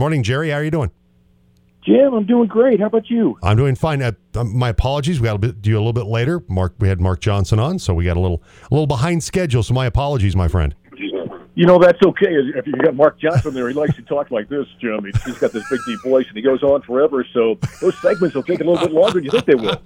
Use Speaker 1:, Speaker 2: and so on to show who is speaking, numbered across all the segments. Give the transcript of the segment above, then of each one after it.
Speaker 1: morning, Jerry. How are you doing?
Speaker 2: Jim, I'm doing great. How about you?
Speaker 1: I'm doing fine. Uh, um, my apologies. We got to do a little bit later. Mark, we had Mark Johnson on, so we got a little a little behind schedule. So my apologies, my friend.
Speaker 2: You know that's okay. If you got Mark Johnson there, he likes to talk like this, Jim. He's got this big deep voice, and he goes on forever. So those segments will take a little bit longer than you think they will.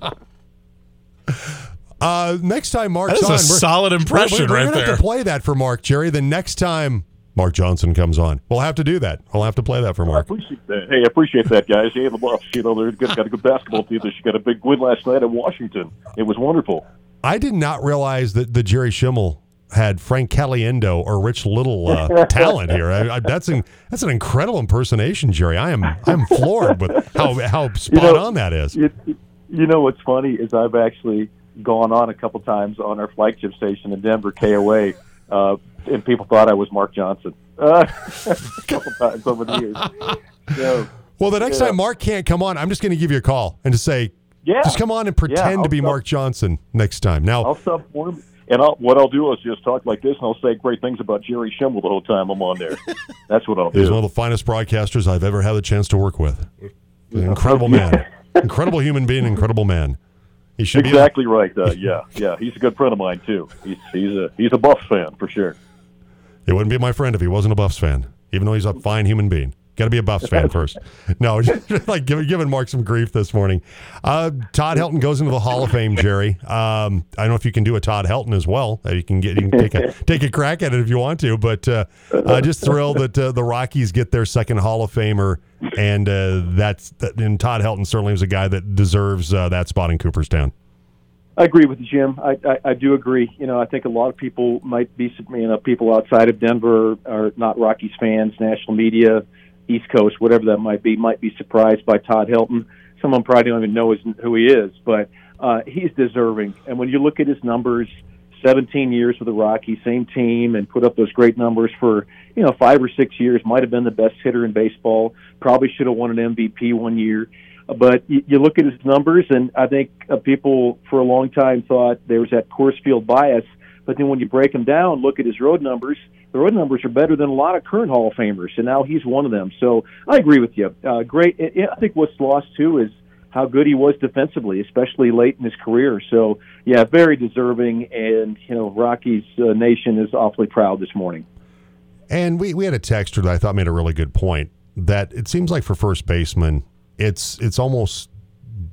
Speaker 1: Uh, next time Mark's
Speaker 3: That is a solid impression
Speaker 1: we're, we're
Speaker 3: right
Speaker 1: gonna
Speaker 3: there.
Speaker 1: Have to play that for Mark, Jerry. The next time Mark Johnson comes on, we'll have to do that. We'll have to play that for
Speaker 2: I
Speaker 1: Mark.
Speaker 2: appreciate that. Hey, I appreciate that, guys. The Buffs, you know, they're good, got a good basketball team. They got a big win last night at Washington. It was wonderful.
Speaker 1: I did not realize that the Jerry Schemmel had Frank Caliendo or Rich Little uh, talent here. I, I, that's an that's an incredible impersonation, Jerry. I am I'm floored with how how spot
Speaker 2: know,
Speaker 1: on that is.
Speaker 2: You, you know what's funny is I've actually gone on a couple times on our flagship station in Denver, KOA, uh, and people thought I was Mark Johnson. Uh, a couple times over the years. So,
Speaker 1: Well, the next
Speaker 2: Yeah.
Speaker 1: time Mark can't come on, I'm just going to give you a call and to say,
Speaker 2: yeah,
Speaker 1: just come on and pretend
Speaker 2: I'll
Speaker 1: to be
Speaker 2: sub-
Speaker 1: Mark Johnson next time. Now,
Speaker 2: I'll sub for him. And I'll, what I'll do is just talk like this, and I'll say great things about Jerry Schemmel the whole time I'm on there. That's what I'll do.
Speaker 1: He's one of the finest broadcasters I've ever had the chance to work with. An incredible man, incredible human being, incredible man. He should
Speaker 2: Exactly right. Uh, yeah, yeah. He's a good friend of mine too. He's he's a he's a Buff fan for sure.
Speaker 1: He wouldn't be my friend if he wasn't a Buffs fan, even though he's a fine human being. Got to be a Buffs fan first. No, just like giving, giving Mark some grief this morning. Uh, Todd Helton goes into the Hall of Fame. Jerry, um, I don't know if you can do a Todd Helton as well. Uh, you can get you can take a take a crack at it if you want to, but uh, uh, just thrilled that uh, the Rockies get their second Hall of Famer, and uh, that's and Todd Helton certainly was a guy that deserves uh, that spot in Cooperstown.
Speaker 2: I agree with Jim. I, I, I do agree. You know, I think a lot of people might be, you know, people outside of Denver are not Rockies fans, national media, East Coast, whatever that might be, might be surprised by Todd Helton. Someone probably don't even know his, who he is, but uh, he's deserving. And when you look at his numbers, 17 years with the Rockies, same team, and put up those great numbers for you know five or six years. Might have been the best hitter in baseball. Probably should have won an MVP one year. But you, you look at his numbers, and I think uh, people for a long time thought there was that Coors Field bias. But then when you break them down, look at his road numbers. The road numbers are better than a lot of current Hall of Famers, and now he's one of them. So I agree with you. Uh, great. I I think what's lost too is how good he was defensively, especially late in his career. So yeah, very deserving, and you know, Rockies uh, Nation is awfully proud this morning.
Speaker 1: And we, we had a texter that I thought made a really good point that it seems like for first baseman, it's it's almost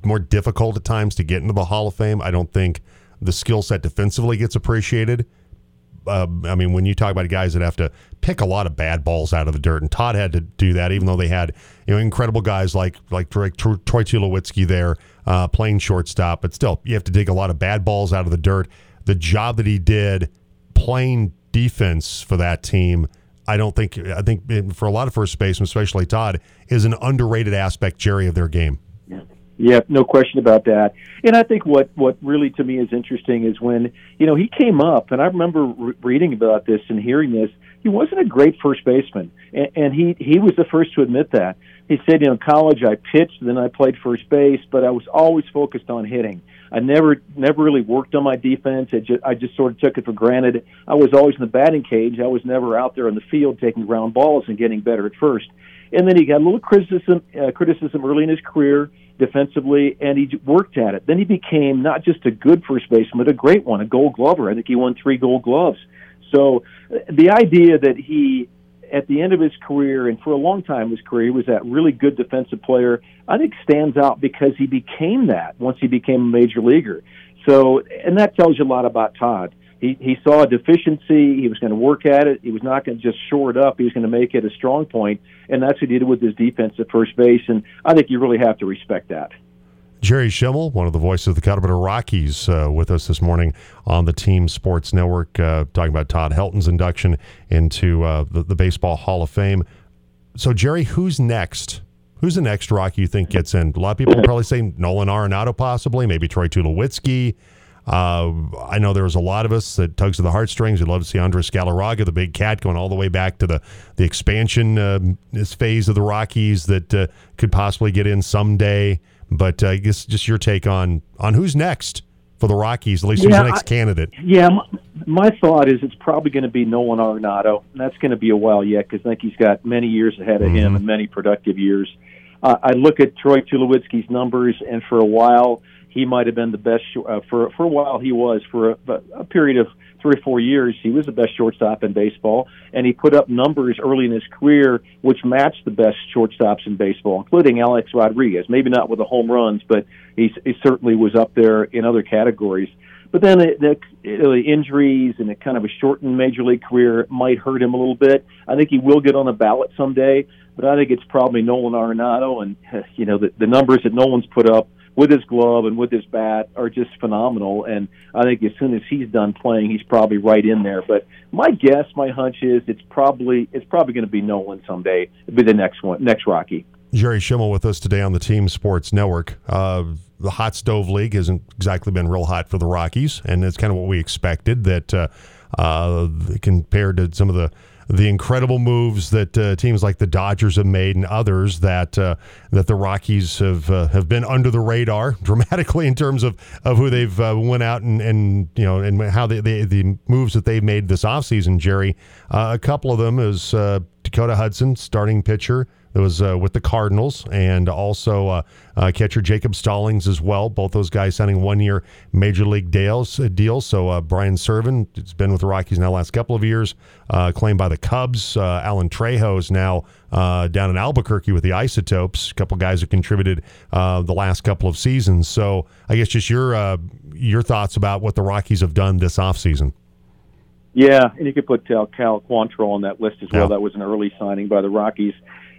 Speaker 1: more difficult at times to get into the Hall of Fame. I don't think the skill set defensively gets appreciated. Uh, I mean, when you talk about guys that have to pick a lot of bad balls out of the dirt, and Todd had to do that, even though they had you know incredible guys like like Troy, Troy Tulowitzki there uh, playing shortstop, but still you have to dig a lot of bad balls out of the dirt. The job that he did playing defense for that team, I don't think I think for a lot of first basemen, especially Todd, is an underrated aspect, Jerry, of their game.
Speaker 2: Yeah, no question about that. And I think what what really to me is interesting is when you know he came up, and I remember re- reading about this and hearing this. He wasn't a great first baseman, and, and he he was the first to admit that. He said, you know, in college I pitched, then I played first base, but I was always focused on hitting. I never never really worked on my defense. It just, I just sort of took it for granted. I was always in the batting cage. I was never out there in the field taking ground balls and getting better at first. And then he got a little criticism uh, criticism early in his career defensively, and he worked at it. Then he became not just a good first baseman, but a great one, a Gold Glover. I think he won three Gold Gloves. So uh, the idea that he at the end of his career and for a long time his career was that really good defensive player i think stands out because he became that once he became a major leaguer. So and that tells you a lot about todd. He he saw a deficiency he was going to work at it he was not going to just shore it up he was going to make it a strong point and that's what he did with his defense at first base and i think you really have to respect that
Speaker 1: Jerry Schemmel, one of the voices of the Colorado Rockies, uh, with us this morning on the Team Sports Network, uh, talking about Todd Helton's induction into uh, the, the Baseball Hall of Fame. So, Jerry, who's next? Who's the next Rocky you think gets in? A lot of people probably say Nolan Arenado, possibly, maybe Troy Tulowitzki. Uh, I know there was a lot of us that tugs at the heartstrings. We'd love to see Andres Galarraga, the big cat, going all the way back to the the expansion this phase of the Rockies that uh, could possibly get in someday. But uh, I guess just your take on on who's next for the Rockies? At least who's the next
Speaker 2: I-
Speaker 1: candidate?
Speaker 2: Yeah, my, my thought is it's probably going to be Nolan Arenado. And that's going to be a while yet because I think he's got many years ahead of him
Speaker 1: Mhm.
Speaker 2: and many productive years. Uh, I look at Troy Tulowitzki's numbers, and for a while he might have been the best. Uh, for for a while he was for a, a period of three or four years he was the best shortstop in baseball, and he put up numbers early in his career which matched the best shortstops in baseball, including Alex Rodriguez. Maybe not with the home runs, but he, he certainly was up there in other categories. But then the, the, the injuries and a kind of a shortened major league career might hurt him a little bit. I think he will get on the ballot someday, but I think it's probably Nolan Arenado. And you know the, the numbers that Nolan's put up with his glove and with his bat are just phenomenal. And I think as soon as he's done playing, he's probably right in there. But my guess, my hunch is it's probably it's probably going to be Nolan someday. It'll be the next one, next Rocky.
Speaker 1: Jerry Schemmel with us today on the Team Sports Network. Uh, the Hot Stove League hasn't exactly been real hot for the Rockies, and it's kind of what we expected. That uh, uh, compared to some of the the incredible moves that uh, teams like the Dodgers have made and others that uh, that the Rockies have uh, have been under the radar dramatically in terms of, of who they've uh, went out and, and you know and how they, they the moves that they've made this offseason, Jerry. Uh, a couple of them is uh, Dakota Hudson, starting pitcher that was uh, with the Cardinals, and also uh, uh, catcher Jacob Stallings as well. Both those guys signing one-year major league deals. Uh, deals. So uh, Brian Serven, has been with the Rockies now the last couple of years, uh, claimed by the Cubs. Uh, Alan Trejo is now uh, down in Albuquerque with the Isotopes. A couple guys who contributed uh, the last couple of seasons. So I guess just your uh, your thoughts about what the Rockies have done this offseason.
Speaker 2: Yeah, and you could put uh, Cal Quantrill on that list as well.
Speaker 1: Yeah.
Speaker 2: That was an early signing by the Rockies.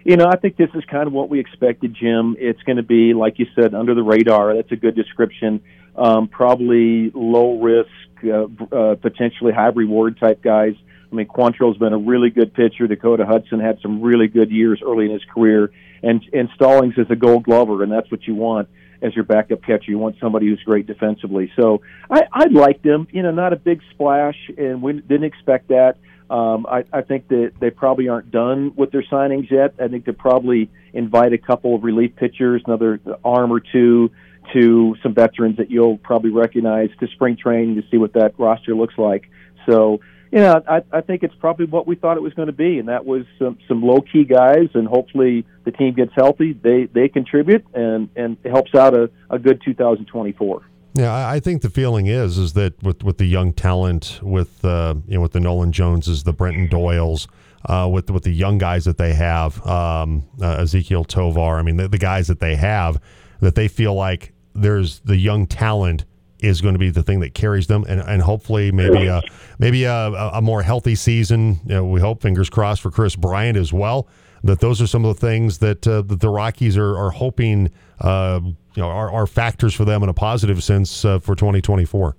Speaker 2: You know, I think this is kind of what we expected, Jim. It's going to be, like you said, under the radar. That's a good description. Um, probably low risk, uh, uh, potentially high reward type guys. I mean, Quantrill's been a really good pitcher. Dakota Hudson had some really good years early in his career, and and Stallings is a Gold Glover, and that's what you want as your backup catcher. You want somebody who's great defensively. So I, I liked him. You know, not a big splash, and we didn't expect that. Um, I, I think that they probably aren't done with their signings yet. I think they'll probably invite a couple of relief pitchers, another arm or two, to some veterans that you'll probably recognize to spring training to see what that roster looks like. So, you know, I, I think it's probably what we thought it was going to be, and that was some, some low key guys, and hopefully the team gets healthy. They they contribute and and it helps out a, a good 2024.
Speaker 1: Yeah, I think the feeling is is that with, with the young talent, with uh, you know with the Nolan Joneses, the Brenton Doyles, uh, with with the young guys that they have, um, uh, Ezequiel Tovar. I mean, the, the guys that they have, that they feel like there's the young talent is going to be the thing that carries them, and, and hopefully maybe a, maybe a, a more healthy season. You know, we hope, fingers crossed, for Kris Bryant as well. That those are some of the things that, uh, that the Rockies are, are hoping uh, you know are, are factors for them in a positive sense uh, for 2024.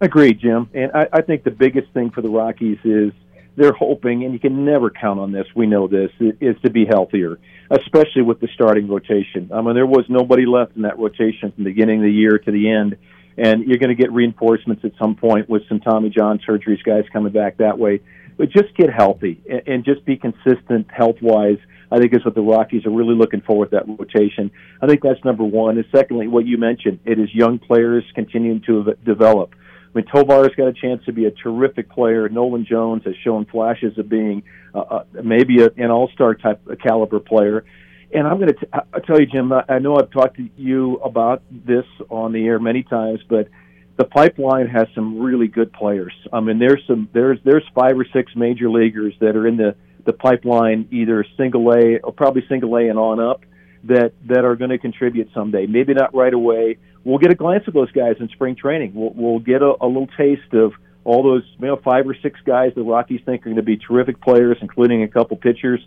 Speaker 2: Agreed, Jim. And I, I think the biggest thing for the Rockies is they're hoping, and you can never count on this. We know this is to be healthier, especially with the starting rotation. I mean, there was nobody left in that rotation from the beginning of the year to the end, and you're going to get reinforcements at some point with some Tommy John surgeries, guys coming back that way. But just get healthy and, and just be consistent health wise. I think is what the Rockies are really looking for with that rotation. I think that's number one. And secondly, what you mentioned, it is young players continuing to develop. I mean, Tovar's got a chance to be a terrific player. Nolan Jones has shown flashes of being uh, uh, maybe a, an all-star type caliber player. And I'm going to tell you, Jim. I know I've talked to you about this on the air many times, but the pipeline has some really good players. I mean, there's some there's there's five or six major leaguers that are in the the pipeline, either single A or probably single A and on up, that that are going to contribute someday. Maybe not right away. We'll get a glance at those guys in spring training. We'll, we'll get a, a little taste of all those you know five or six guys the Rockies think are going to be terrific players, including a couple pitchers.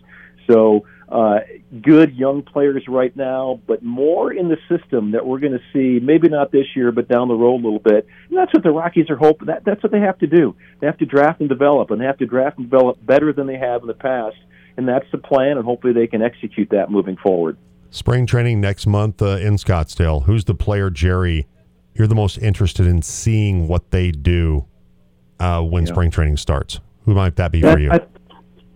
Speaker 2: So uh, good young players right now, but more in the system that we're going to see. Maybe not this year, but down the road a little bit. And that's what the Rockies are hoping. That, that's what they have to do. They have to draft and develop, and they have to draft and develop better than they have in the past. And that's the plan, and hopefully they can execute that moving forward.
Speaker 1: Spring training next month uh, in Scottsdale. Who's the player, Jerry? You're the most interested in seeing what they do uh, when
Speaker 2: Yeah.
Speaker 1: spring training starts. Who might that be for you?
Speaker 2: I,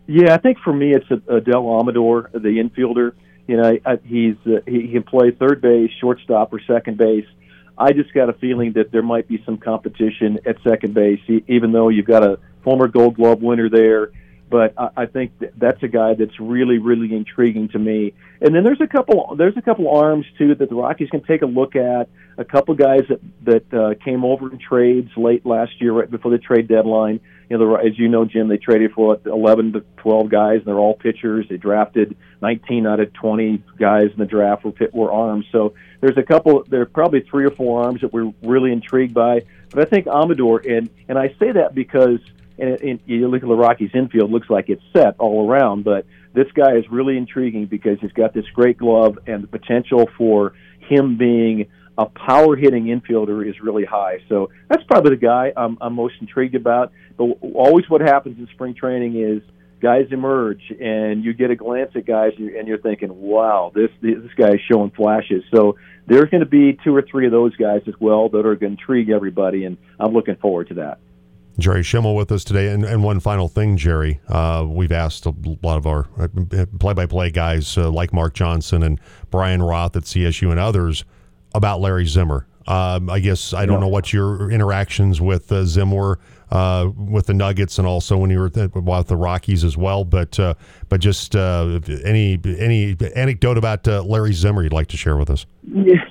Speaker 2: yeah, I think for me it's Adael Amador, the infielder. You know, he's uh, he, can play third base, shortstop, or second base. I just got a feeling that there might be some competition at second base, even though you've got a former Gold Glove winner there. But I, think that that's a guy that's really, really intriguing to me. And then there's a couple, there's a couple arms too that the Rockies can take a look at. A couple guys that that uh, came over in trades late last year, right before the trade deadline. You know, the, as you know, Jim, they traded for 11 to 12 guys, and they're all pitchers. They drafted 19 out of 20 guys in the draft were were arms. So there's a couple, there are probably three or four arms that we're really intrigued by. But I think Amador, and and I say that because and, and you look at the Rockies infield, looks like it's set all around, but this guy is really intriguing because he's got this great glove and the potential for him being a power hitting infielder is really high. So that's probably the guy I'm, I'm most intrigued about. But always what happens in spring training is guys emerge and you get a glance at guys and you're, and you're thinking, wow, this this guy is showing flashes. So there's going to be two or three of those guys as well that are going to intrigue everybody, and I'm looking forward to that.
Speaker 1: Jerry Schemmel with us today. And, and one final thing, Jerry. Uh, we've asked a lot of our play by play guys uh, like Mark Johnson and Brian Roth at CSU and others about Larry Zimmer. Um, I guess I don't know what your interactions with uh, Zimmer uh, with the Nuggets and also when you were th- with the Rockies as well. But uh, but just uh, any any anecdote about uh, Larry Zimmer you'd like to share with us?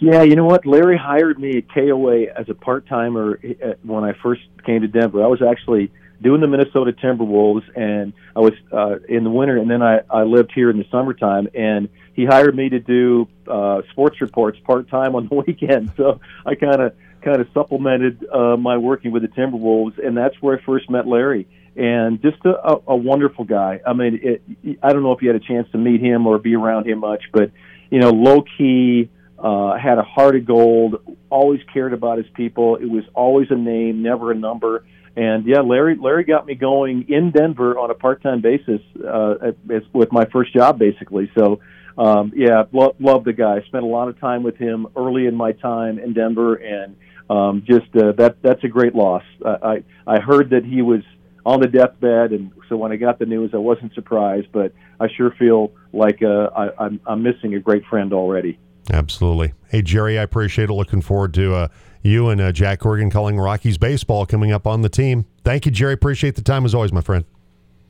Speaker 2: Yeah, you know what? Larry hired me at KOA as a part timer uh, when I first came to Denver. I was actually doing the Minnesota Timberwolves, and I was uh, in the winter, and then I, I lived here in the summertime, and he hired me to do uh, sports reports part time on the weekend. So I kind of kind of supplemented uh, my working with the Timberwolves, and that's where I first met Larry. And just a, a, wonderful guy. I mean, it, I don't know if you had a chance to meet him or be around him much, but you know, low key, uh, had a heart of gold. Always cared about his people. It was always a name, never a number. And yeah, Larry Larry got me going in Denver on a part time basis uh, with my first job, basically. So um, yeah, lo- love the guy. Spent a lot of time with him early in my time in Denver, and um, just uh, that that's a great loss. I I heard that he was on the deathbed, and so when I got the news, I wasn't surprised, but I sure feel like uh, I, I'm I'm missing a great friend already.
Speaker 1: Absolutely. Hey Jerry, I appreciate it. Looking forward to uh, you and uh, Jack Corrigan calling Rockies baseball coming up on the team. Thank you, Jerry. Appreciate the time as always, my friend.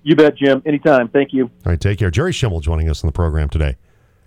Speaker 2: You bet, Jim. Anytime. Thank you. All
Speaker 1: right, take care. Jerry Schemmel joining us on the program today.